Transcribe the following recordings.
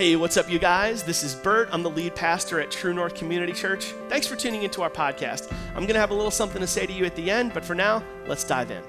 Hey, what's up, you guys? This is Bert. I'm the lead pastor at True North Community Church. Thanks for tuning into our podcast. I'm going to have a little something to say to you at the end, but for now, let's dive in.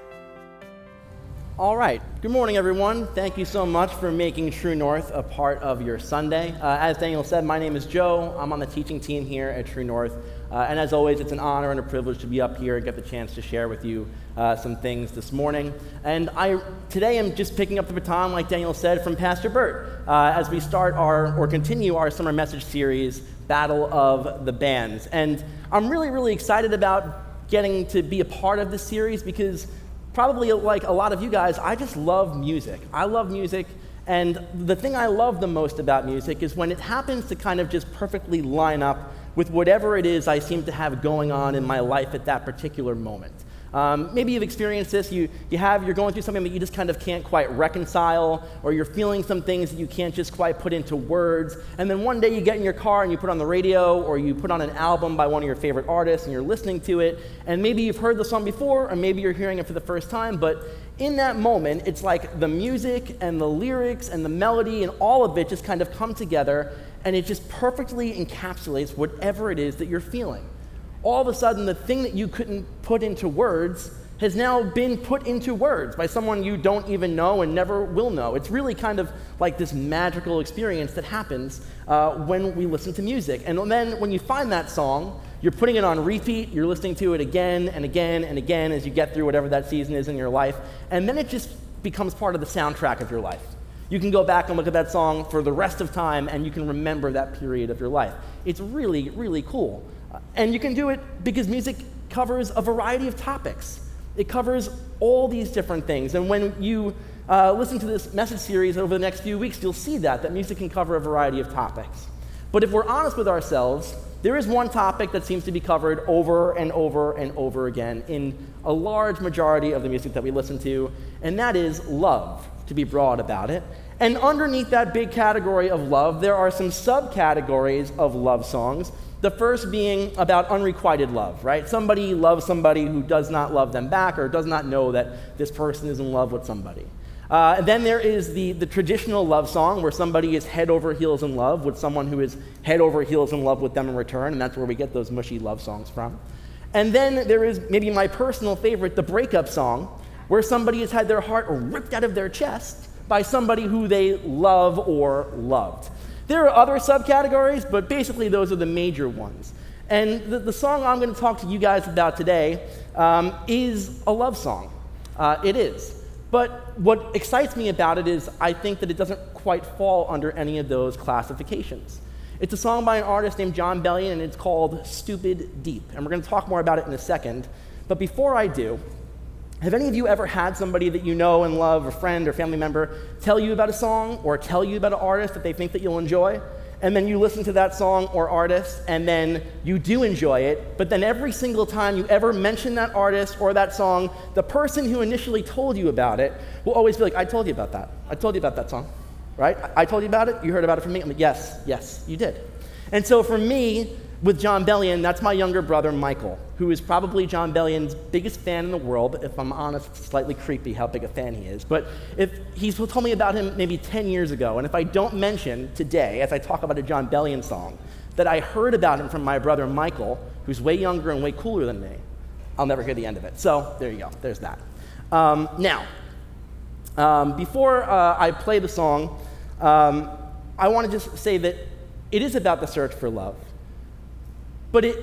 All right. Good morning, everyone. Thank you so much for making True North a part of your Sunday. Uh, as Daniel said, my name is Joe. I'm on the teaching team here at True North. Uh, and as always, it's an honor and a privilege to be up here and get the chance to share with you uh, some things this morning. And I today I'm just picking up the baton, like Daniel said, from Pastor Burt uh, as we start our or continue our summer message series, Battle of the Bands. And I'm really, really excited about getting to be a part of this series because probably like a lot of you guys, I just love music. I love music. And the thing I love the most about music is when it happens to kind of just perfectly line up with whatever it is I seem to have going on in my life at that particular moment. Um, maybe you've experienced this. You, you have, you're going through something that you just kind of can't quite reconcile, or you're feeling some things that you can't just quite put into words. And then one day you get in your car and you put on the radio, or you put on an album by one of your favorite artists and you're listening to it. And maybe you've heard the song before, or maybe you're hearing it for the first time. But in that moment, it's like the music and the lyrics and the melody and all of it just kind of come together and it just perfectly encapsulates whatever it is that you're feeling. All of a sudden, the thing that you couldn't put into words has now been put into words by someone you don't even know and never will know. It's really kind of like this magical experience that happens uh, when we listen to music. And then when you find that song, you're putting it on repeat, you're listening to it again and again and again as you get through whatever that season is in your life, and then it just becomes part of the soundtrack of your life. You can go back and look at that song for the rest of time and you can remember that period of your life. It's really, really cool. And you can do it because music covers a variety of topics. It covers all these different things. And when you uh, listen to this message series over the next few weeks, you'll see that, that music can cover a variety of topics. But if we're honest with ourselves, there is one topic that seems to be covered over and over and over again in a large majority of the music that we listen to, and that is love, to be broad about it. And underneath that big category of love, there are some subcategories of love songs. The first being about unrequited love, right? Somebody loves somebody who does not love them back or does not know that this person is in love with somebody. Uh, and then there is the, the traditional love song where somebody is head over heels in love with someone who is head over heels in love with them in return, and that's where we get those mushy love songs from. And then there is maybe my personal favorite, the breakup song, where somebody has had their heart ripped out of their chest by somebody who they love or loved. There are other subcategories, but basically those are the major ones. And the, the song I'm going to talk to you guys about today um, is a love song. Uh, it is. But what excites me about it is I think that it doesn't quite fall under any of those classifications. It's a song by an artist named Jon Bellion, and it's called Stupid Deep. And we're going to talk more about it in a second. But before I do, have any of you ever had somebody that you know and love, a friend or family member, tell you about a song or tell you about an artist that they think that you'll enjoy? And then you listen to that song or artist, and then you do enjoy it, but then every single time you ever mention that artist or that song, the person who initially told you about it will always be like, I told you about that. I told you about that song, right? I told you about it. You heard about it from me. I'm like, yes, yes, you did. And so for me, with Jon Bellion, that's my younger brother, Michael, who is probably Jon Bellion's biggest fan in the world. If I'm honest, slightly creepy how big a fan he is. But if he's told me about him maybe 10 years ago, and if I don't mention today, as I talk about a Jon Bellion song, that I heard about him from my brother Michael, who's way younger and way cooler than me, I'll never hear the end of it. So there you go, there's that. Um, now, um, before uh, I play the song, um, I want to just say that it is about the search for love. But it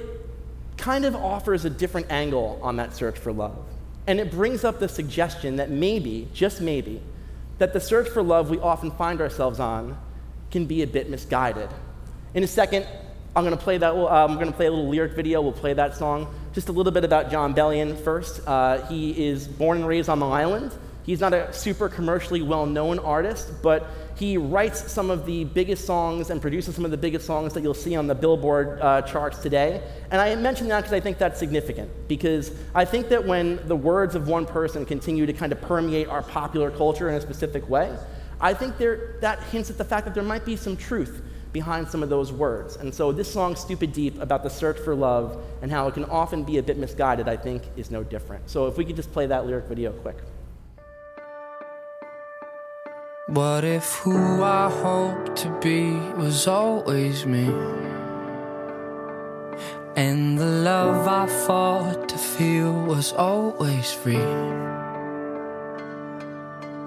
kind of offers a different angle on that search for love. And it brings up the suggestion that maybe, just maybe, that the search for love we often find ourselves on can be a bit misguided. In a second, I'm going to play that. Uh, I'm going to play a little lyric video. We'll play that song. Just a little bit about Jon Bellion first. Uh, he is born and raised on Long Island. He's not a super commercially well-known artist, but he writes some of the biggest songs and produces some of the biggest songs that you'll see on the Billboard uh, charts today. And I mention that because I think that's significant, because I think that when the words of one person continue to kind of permeate our popular culture in a specific way, I think there, that hints at the fact that there might be some truth behind some of those words. And so this song, Stupid Deep, about the search for love and how it can often be a bit misguided, I think is no different. So if we could just play that lyric video quick. What if who I hoped to be was always me? And the love I fought to feel was always free.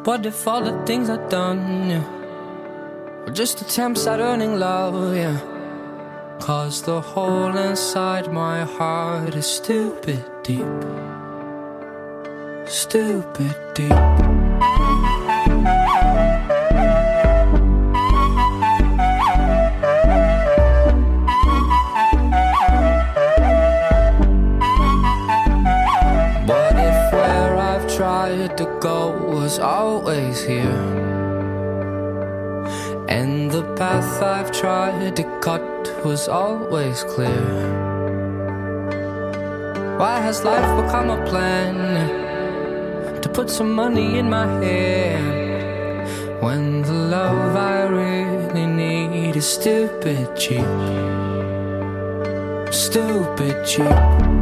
What if all the things I've done, yeah, were just attempts at earning love, yeah? Cause the hole inside my heart is stupid deep. Stupid deep. Always here? And the path I've tried to cut was always clear. Why has life become a plan to put some money in my hand when the love I really need is stupid cheap? Stupid cheap.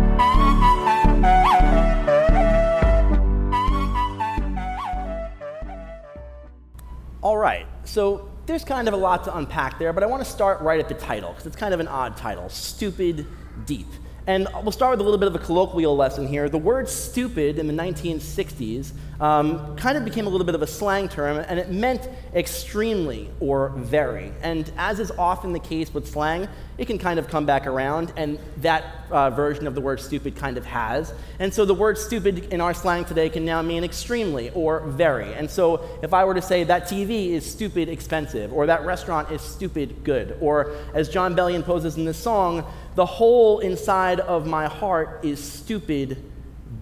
Right, so there's kind of a lot to unpack there, but I want to start right at the title, because it's kind of an odd title Stupid Deep. And we'll start with a little bit of a colloquial lesson here. The word stupid in the 1960s um, kind of became a little bit of a slang term, and it meant extremely or very. And as is often the case with slang, it can kind of come back around, and that uh, version of the word stupid kind of has. And so the word stupid in our slang today can now mean extremely or very. And so if I were to say that TV is stupid expensive, or that restaurant is stupid good, or as Jon Bellion poses in this song, the hole inside of my heart is stupid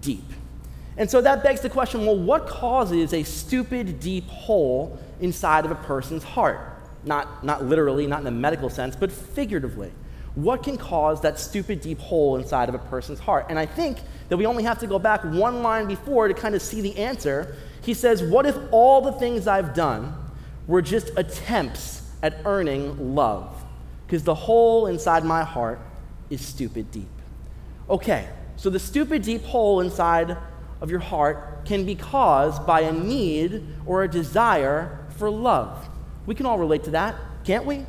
deep. And so that begs the question well, what causes a stupid deep hole inside of a person's heart? Not, not literally, not in a medical sense, but figuratively. What can cause that stupid deep hole inside of a person's heart? And I think that we only have to go back one line before to kind of see the answer. He says, What if all the things I've done were just attempts at earning love? Because the hole inside my heart is stupid deep. Okay, so the stupid deep hole inside of your heart can be caused by a need or a desire for love. We can all relate to that, can't we?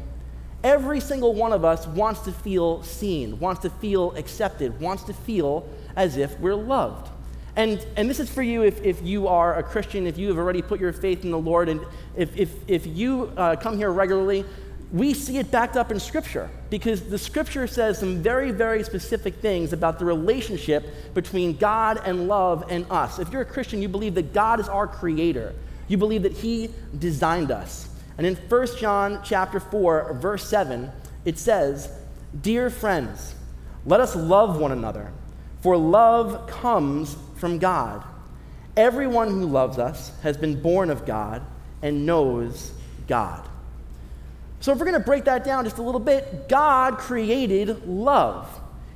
Every single one of us wants to feel seen, wants to feel accepted, wants to feel as if we're loved. And, and this is for you if, if you are a Christian, if you have already put your faith in the Lord, and if, if, if you uh, come here regularly, we see it backed up in Scripture because the Scripture says some very, very specific things about the relationship between God and love and us. If you're a Christian, you believe that God is our creator, you believe that He designed us. And in 1 John chapter 4, verse 7, it says, Dear friends, let us love one another, for love comes from God. Everyone who loves us has been born of God and knows God. So, if we're going to break that down just a little bit, God created love.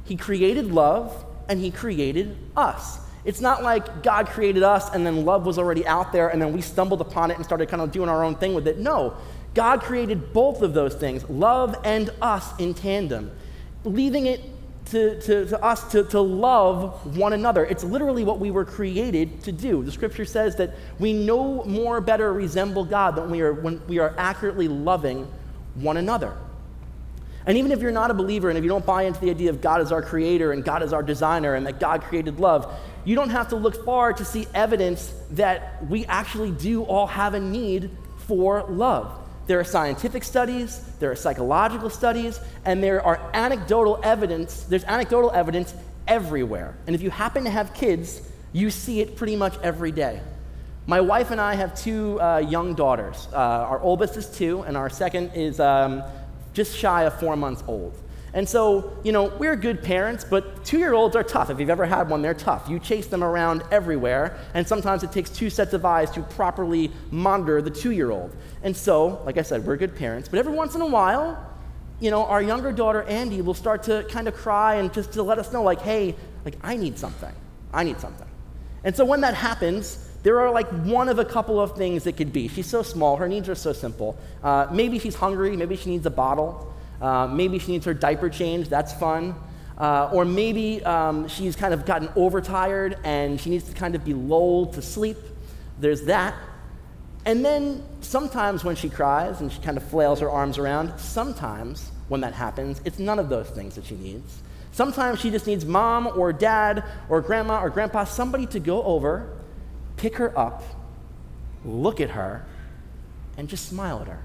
He created love and He created us. It's not like God created us and then love was already out there and then we stumbled upon it and started kind of doing our own thing with it. No, God created both of those things, love and us in tandem, leaving it to, to, to us to, to love one another. It's literally what we were created to do. The scripture says that we no more better resemble God than we are when we are accurately loving one another. And even if you're not a believer and if you don't buy into the idea of God as our creator and God as our designer and that God created love, you don't have to look far to see evidence that we actually do all have a need for love. There are scientific studies, there are psychological studies, and there are anecdotal evidence. There's anecdotal evidence everywhere. And if you happen to have kids, you see it pretty much every day. My wife and I have two uh, young daughters. Uh, our oldest is two, and our second is um, just shy of four months old. And so, you know, we're good parents, but two year olds are tough. If you've ever had one, they're tough. You chase them around everywhere, and sometimes it takes two sets of eyes to properly monitor the two year old. And so, like I said, we're good parents, but every once in a while, you know, our younger daughter, Andy, will start to kind of cry and just to let us know, like, hey, like, I need something. I need something. And so when that happens, there are like one of a couple of things it could be. She's so small, her needs are so simple. Uh, maybe she's hungry, maybe she needs a bottle. Uh, maybe she needs her diaper changed, that's fun. Uh, or maybe um, she's kind of gotten overtired and she needs to kind of be lulled to sleep. There's that. And then sometimes when she cries and she kind of flails her arms around, sometimes when that happens, it's none of those things that she needs. Sometimes she just needs mom or dad or grandma or grandpa, somebody to go over, pick her up, look at her, and just smile at her.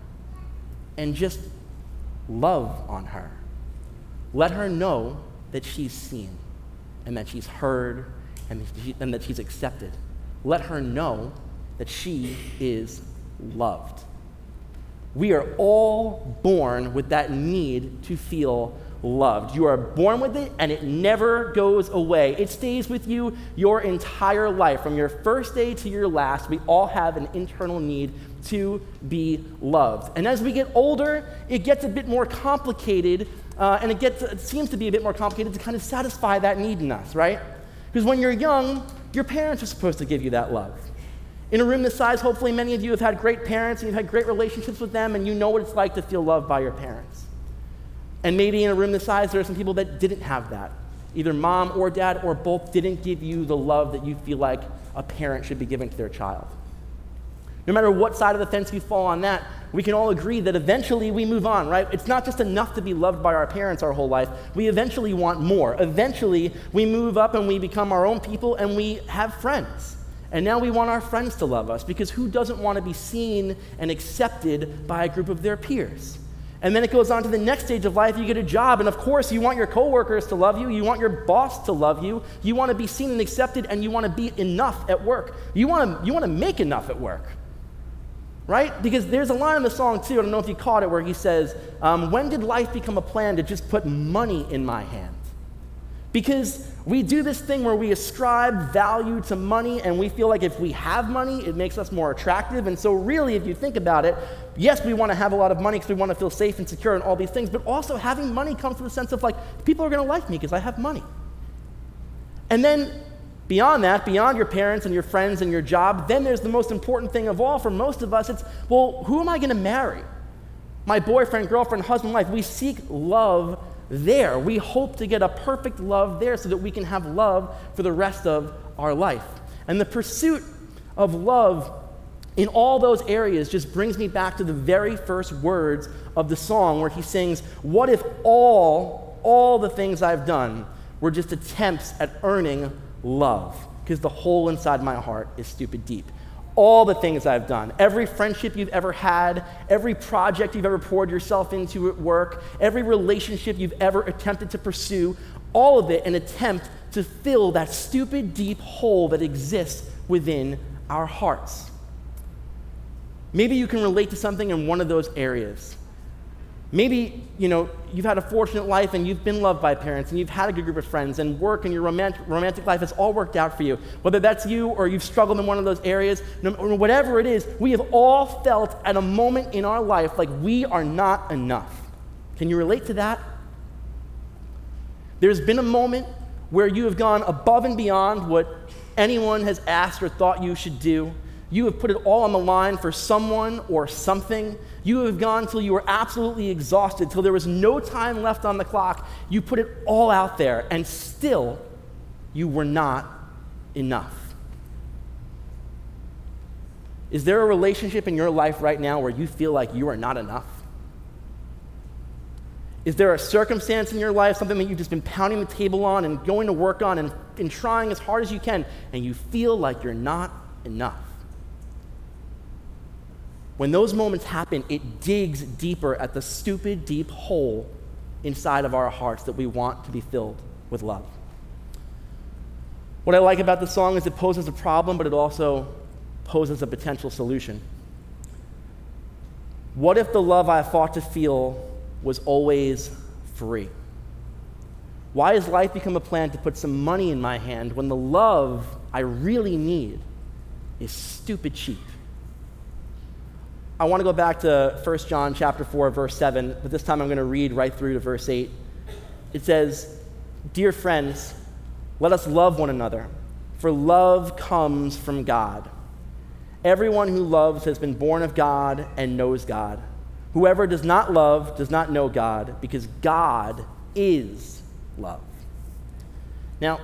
And just love on her. Let her know that she's seen and that she's heard and that, she, and that she's accepted. Let her know that she is loved. We are all born with that need to feel loved. You are born with it and it never goes away. It stays with you your entire life. From your first day to your last, we all have an internal need to be loved. And as we get older, it gets a bit more complicated uh, and it, gets, it seems to be a bit more complicated to kind of satisfy that need in us, right? Because when you're young, your parents are supposed to give you that love. In a room this size, hopefully many of you have had great parents and you've had great relationships with them and you know what it's like to feel loved by your parents. And maybe in a room this size, there are some people that didn't have that. Either mom or dad or both didn't give you the love that you feel like a parent should be giving to their child. No matter what side of the fence you fall on that, we can all agree that eventually we move on, right? It's not just enough to be loved by our parents our whole life. We eventually want more. Eventually, we move up and we become our own people and we have friends. And now we want our friends to love us because who doesn't want to be seen and accepted by a group of their peers? And then it goes on to the next stage of life. You get a job, and of course, you want your coworkers to love you. You want your boss to love you. You want to be seen and accepted, and you want to be enough at work. You want to, you want to make enough at work, right? Because there's a line in the song, too. I don't know if you caught it, where he says, um, When did life become a plan to just put money in my hand? Because we do this thing where we ascribe value to money and we feel like if we have money, it makes us more attractive. And so, really, if you think about it, yes, we want to have a lot of money because we want to feel safe and secure and all these things, but also having money comes from the sense of like, people are going to like me because I have money. And then, beyond that, beyond your parents and your friends and your job, then there's the most important thing of all for most of us it's, well, who am I going to marry? My boyfriend, girlfriend, husband, wife. We seek love there. We hope to get a perfect love there so that we can have love for the rest of our life. And the pursuit of love in all those areas just brings me back to the very first words of the song where he sings, What if all, all the things I've done were just attempts at earning love? Because the hole inside my heart is stupid deep all the things I've done, every friendship you've ever had, every project you've ever poured yourself into at work, every relationship you've ever attempted to pursue, all of it an attempt to fill that stupid deep hole that exists within our hearts. Maybe you can relate to something in one of those areas. Maybe, you know, you've had a fortunate life and you've been loved by parents and you've had a good group of friends and work and your romantic, romantic life has all worked out for you. Whether that's you or you've struggled in one of those areas, whatever it is, we have all felt at a moment in our life like we are not enough. Can you relate to that? There's been a moment where you have gone above and beyond what anyone has asked or thought you should do. You have put it all on the line for someone or something. You have gone till you were absolutely exhausted, till there was no time left on the clock. You put it all out there, and still, you were not enough. Is there a relationship in your life right now where you feel like you are not enough? Is there a circumstance in your life, something that you've just been pounding the table on and going to work on and, and trying as hard as you can, and you feel like you're not enough? When those moments happen, it digs deeper at the stupid, deep hole inside of our hearts that we want to be filled with love. What I like about the song is it poses a problem, but it also poses a potential solution. What if the love I fought to feel was always free? Why has life become a plan to put some money in my hand when the love I really need is stupid cheap? I want to go back to 1 John chapter 4 verse 7, but this time I'm going to read right through to verse 8. It says, "Dear friends, let us love one another, for love comes from God. Everyone who loves has been born of God and knows God. Whoever does not love does not know God, because God is love." Now,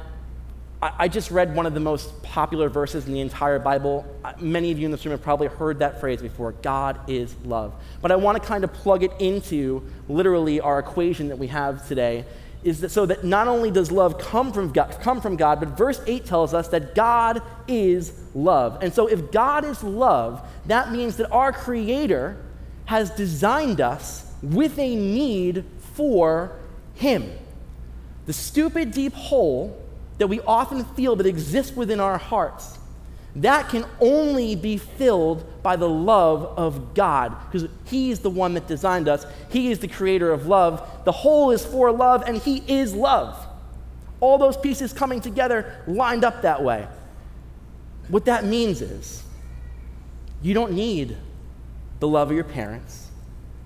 I just read one of the most popular verses in the entire Bible. Uh, many of you in this room have probably heard that phrase before God is love. But I want to kind of plug it into literally our equation that we have today. Is that so that not only does love come from God, come from God, but verse 8 tells us that God is love. And so if God is love, that means that our Creator has designed us with a need for Him. The stupid deep hole that we often feel that exists within our hearts, that can only be filled by the love of God because He's the one that designed us. He is the creator of love. The whole is for love, and He is love. All those pieces coming together lined up that way. What that means is you don't need the love of your parents,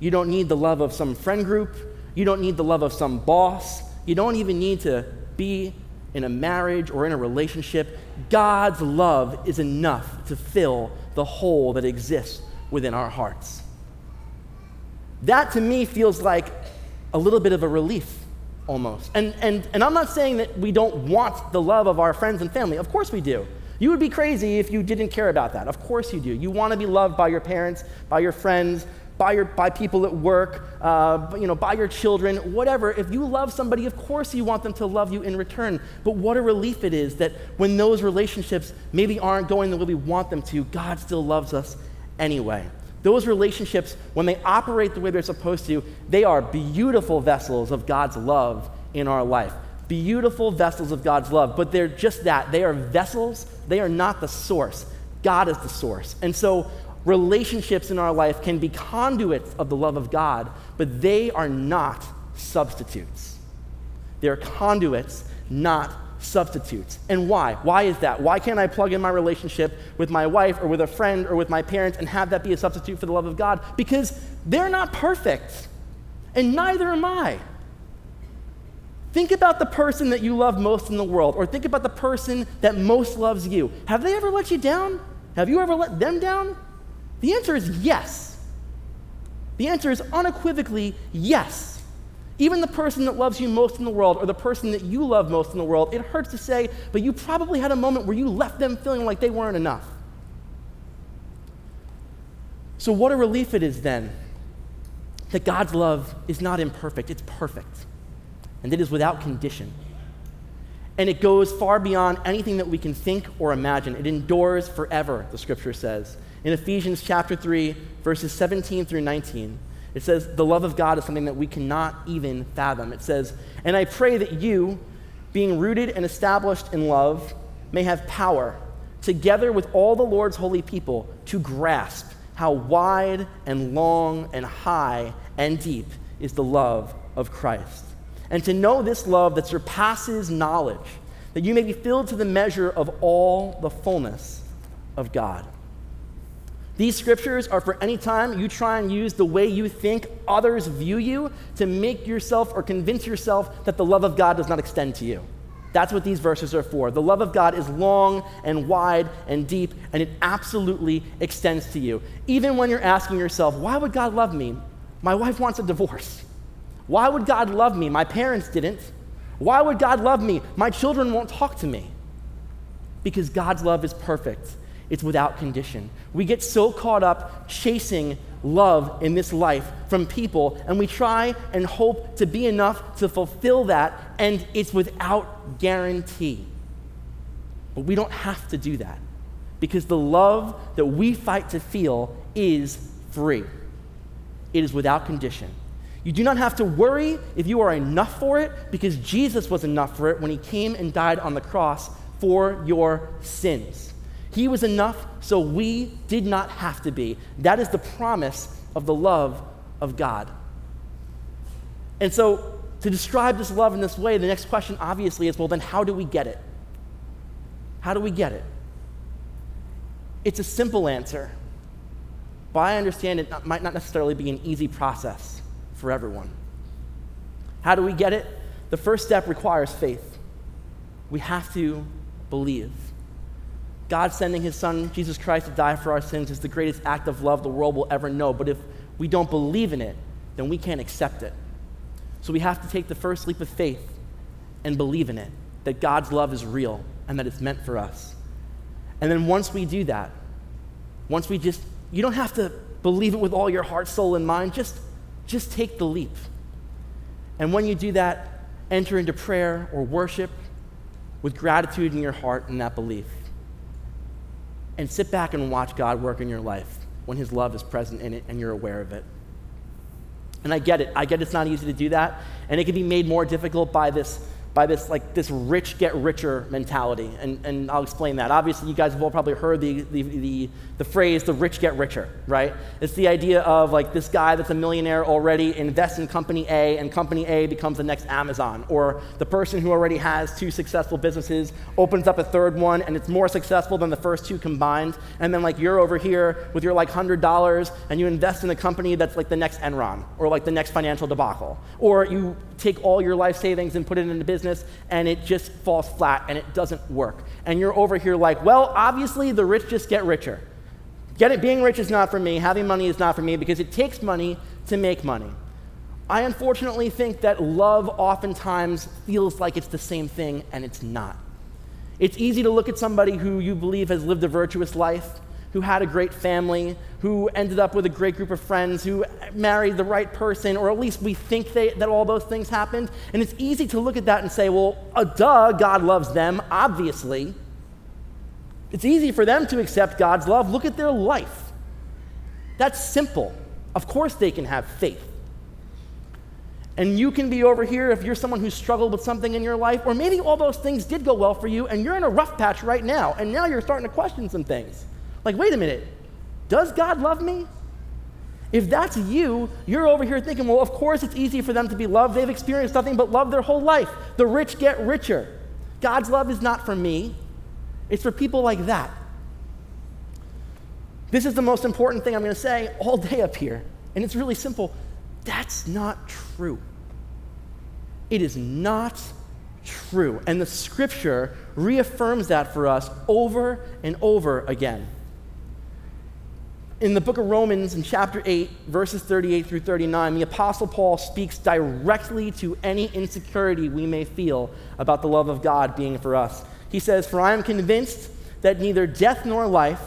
you don't need the love of some friend group, you don't need the love of some boss, you don't even need to be in a marriage or in a relationship, God's love is enough to fill the hole that exists within our hearts. That to me feels like a little bit of a relief almost. And, and, and I'm not saying that we don't want the love of our friends and family. Of course we do. You would be crazy if you didn't care about that. Of course you do. You want to be loved by your parents, by your friends, by, your, by people at work, uh, you know, by your children, whatever. If you love somebody, of course you want them to love you in return. But what a relief it is that when those relationships maybe aren't going the way we want them to, God still loves us anyway. Those relationships, when they operate the way they're supposed to, they are beautiful vessels of God's love in our life. Beautiful vessels of God's love, but they're just that. They are vessels, they are not the source. God is the source. And so relationships in our life can be conduits of the love of God, but they are not substitutes. They're conduits, not substitutes. And why? Why is that? Why can't I plug in my relationship with my wife or with a friend or with my parents and have that be a substitute for the love of God? Because they're not perfect, and neither am I. Think about the person that you love most in the world, or think about the person that most loves you. Have they ever let you down? Have you ever let them down? The answer is yes. The answer is unequivocally yes. Even the person that loves you most in the world, or the person that you love most in the world, it hurts to say, but you probably had a moment where you left them feeling like they weren't enough. So, what a relief it is then that God's love is not imperfect, it's perfect, and it is without condition. And it goes far beyond anything that we can think or imagine. It endures forever, the scripture says in Ephesians chapter 3, verses 17 through 19. It says, The love of God is something that we cannot even fathom. It says, And I pray that you, being rooted and established in love, may have power, together with all the Lord's holy people, to grasp how wide and long and high and deep is the love of Christ. And to know this love that surpasses knowledge, that you may be filled to the measure of all the fullness of God. These scriptures are for any time you try and use the way you think others view you to make yourself or convince yourself that the love of God does not extend to you. That's what these verses are for. The love of God is long and wide and deep, and it absolutely extends to you. Even when you're asking yourself, why would God love me? My wife wants a divorce. Why would God love me? My parents didn't. Why would God love me? My children won't talk to me. Because God's love is perfect it's without condition. We get so caught up chasing love in this life from people, and we try and hope to be enough to fulfill that, and it's without guarantee. But we don't have to do that because the love that we fight to feel is free, it is without condition. You do not have to worry if you are enough for it because Jesus was enough for it when he came and died on the cross for your sins. He was enough, so we did not have to be. That is the promise of the love of God. And so, to describe this love in this way, the next question obviously is well, then how do we get it? How do we get it? It's a simple answer, but I understand it might not necessarily be an easy process for everyone. How do we get it? The first step requires faith. We have to believe. God sending his son, Jesus Christ, to die for our sins is the greatest act of love the world will ever know. But if we don't believe in it, then we can't accept it. So we have to take the first leap of faith and believe in it that God's love is real and that it's meant for us. And then once we do that, once we just, you don't have to believe it with all your heart, soul, and mind, just, just take the leap. And when you do that, enter into prayer or worship with gratitude in your heart and that belief. And sit back and watch God work in your life when His love is present in it and you're aware of it. And I get it. I get it's not easy to do that. And it can be made more difficult by this by this like this rich get richer mentality and, and i'll explain that. Obviously you guys have all probably heard the, the, the, the, phrase the rich get richer right? It's the idea of like this guy that's a millionaire already invests in company a and company a becomes the next amazon or the person who already has two successful businesses opens up a third one and it's more successful than the first two combined. And then like you're over here with your like $100 and you invest in a company that's like the next enron or like the next financial debacle. Or you take all your life savings and put it into business and it just falls flat and it doesn't work. And you're over here like, well, obviously the rich just get richer. Get it, being rich is not for me, having money is not for me because it takes money to make money. I unfortunately think that love oftentimes feels like it's the same thing and it's not. It's easy to look at somebody who you believe has lived a virtuous life who had a great family, who ended up with a great group of friends, who married the right person, or at least we think they, that all those things happened. And it's easy to look at that and say, well, uh, duh, God loves them, obviously. It's easy for them to accept God's love. Look at their life. That's simple. Of course, they can have faith. And you can be over here if you're someone who struggled with something in your life, or maybe all those things did go well for you, and you're in a rough patch right now, and now you're starting to question some things. Like, wait a minute, does God love me? If that's you, you're over here thinking, well, of course it's easy for them to be loved. They've experienced nothing but love their whole life. The rich get richer. God's love is not for me, it's for people like that. This is the most important thing I'm going to say all day up here. And it's really simple. That's not true. It is not true. And the scripture reaffirms that for us over and over again in the book of Romans, in chapter 8, verses 38 through 39, the Apostle Paul speaks directly to any insecurity we may feel about the love of God being for us. He says, For I am convinced that neither death nor life,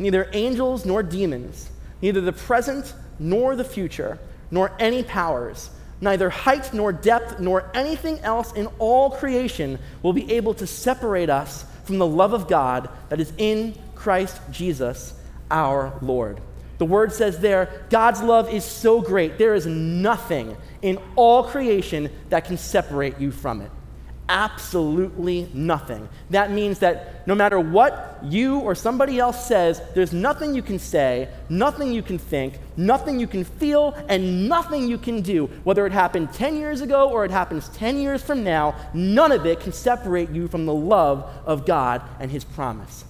neither angels nor demons, neither the present nor the future, nor any powers, neither height nor depth, nor anything else in all creation will be able to separate us from the love of God that is in Christ Jesus our Lord. The word says there, God's love is so great, there is nothing in all creation that can separate you from it. Absolutely nothing. That means that no matter what you or somebody else says, there's nothing you can say, nothing you can think, nothing you can feel, and nothing you can do. Whether it happened 10 years ago or it happens 10 years from now, none of it can separate you from the love of God and His promise.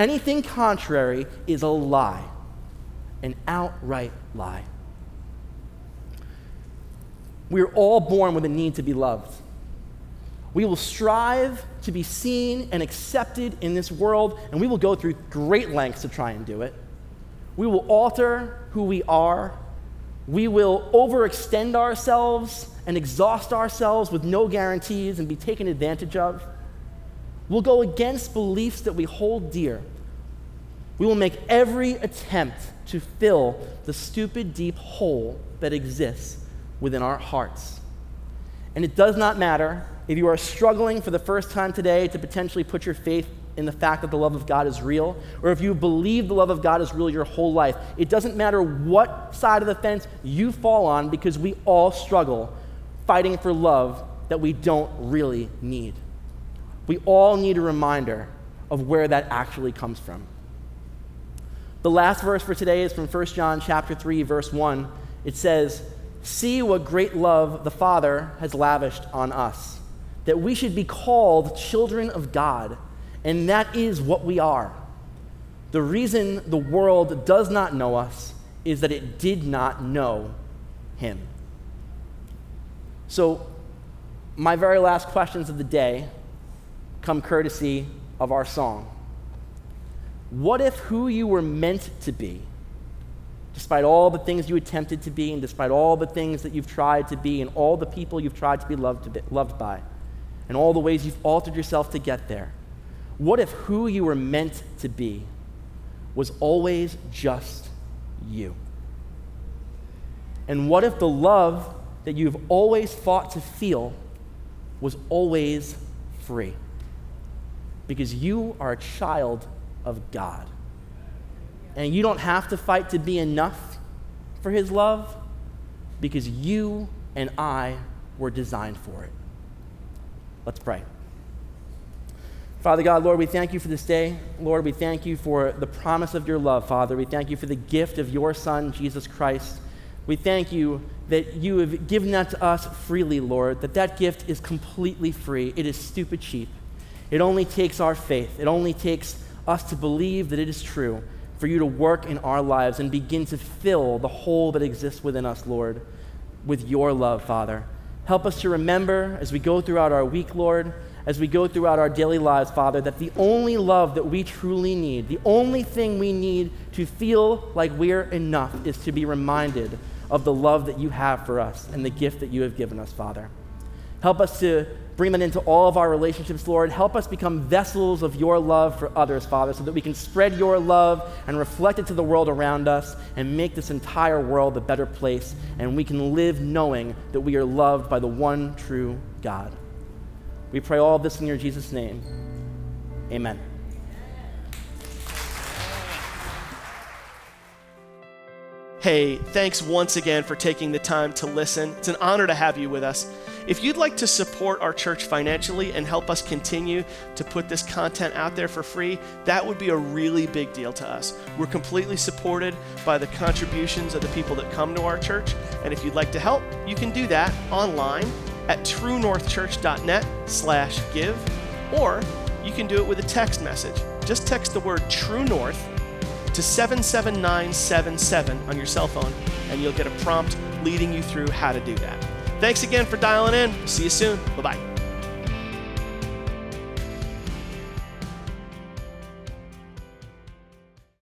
Anything contrary is a lie, an outright lie. We're all born with a need to be loved. We will strive to be seen and accepted in this world, and we will go through great lengths to try and do it. We will alter who we are. We will overextend ourselves and exhaust ourselves with no guarantees and be taken advantage of. We'll go against beliefs that we hold dear. We will make every attempt to fill the stupid, deep hole that exists within our hearts. And it does not matter if you are struggling for the first time today to potentially put your faith in the fact that the love of God is real, or if you believe the love of God is real your whole life. It doesn't matter what side of the fence you fall on because we all struggle fighting for love that we don't really need. We all need a reminder of where that actually comes from. The last verse for today is from 1 John chapter 3 verse 1. It says, "See what great love the Father has lavished on us, that we should be called children of God, and that is what we are." The reason the world does not know us is that it did not know him. So, my very last questions of the day come courtesy of our song. What if who you were meant to be, despite all the things you attempted to be, and despite all the things that you've tried to be, and all the people you've tried to be loved, to be, loved by, and all the ways you've altered yourself to get there, What if who you were meant to be was always just you? And what if the love that you've always fought to feel was always free? Because you are a child of God. And you don't have to fight to be enough for His love because you and I were designed for it. Let's pray. Father God, Lord, we thank you for this day. Lord, we thank you for the promise of your love, Father. We thank you for the gift of your Son, Jesus Christ. We thank you that you have given that to us freely, Lord, that that gift is completely free. It is stupid cheap. It only takes our faith. It only takes us to believe that it is true for you to work in our lives and begin to fill the hole that exists within us, Lord, with your love, Father. Help us to remember as we go throughout our week, Lord, as we go throughout our daily lives, Father, that the only love that we truly need, the only thing we need to feel like we're enough, is to be reminded of the love that you have for us and the gift that you have given us, Father. Help us to bring that into all of our relationships, Lord. Help us become vessels of your love for others, Father, so that we can spread your love and reflect it to the world around us and make this entire world a better place. And we can live knowing that we are loved by the one true God. We pray all this in your Jesus' name. Amen. Hey, thanks once again for taking the time to listen. It's an honor to have you with us. If you'd like to support our church financially and help us continue to put this content out there for free, that would be a really big deal to us. We're completely supported by the contributions of the people that come to our church, and if you'd like to help, you can do that online at truenorthchurch.net slash give, or you can do it with a text message. Just text the word True North to 77977 on your cell phone, and you'll get a prompt leading you through how to do that. Thanks again for dialing in. See you soon. Bye bye.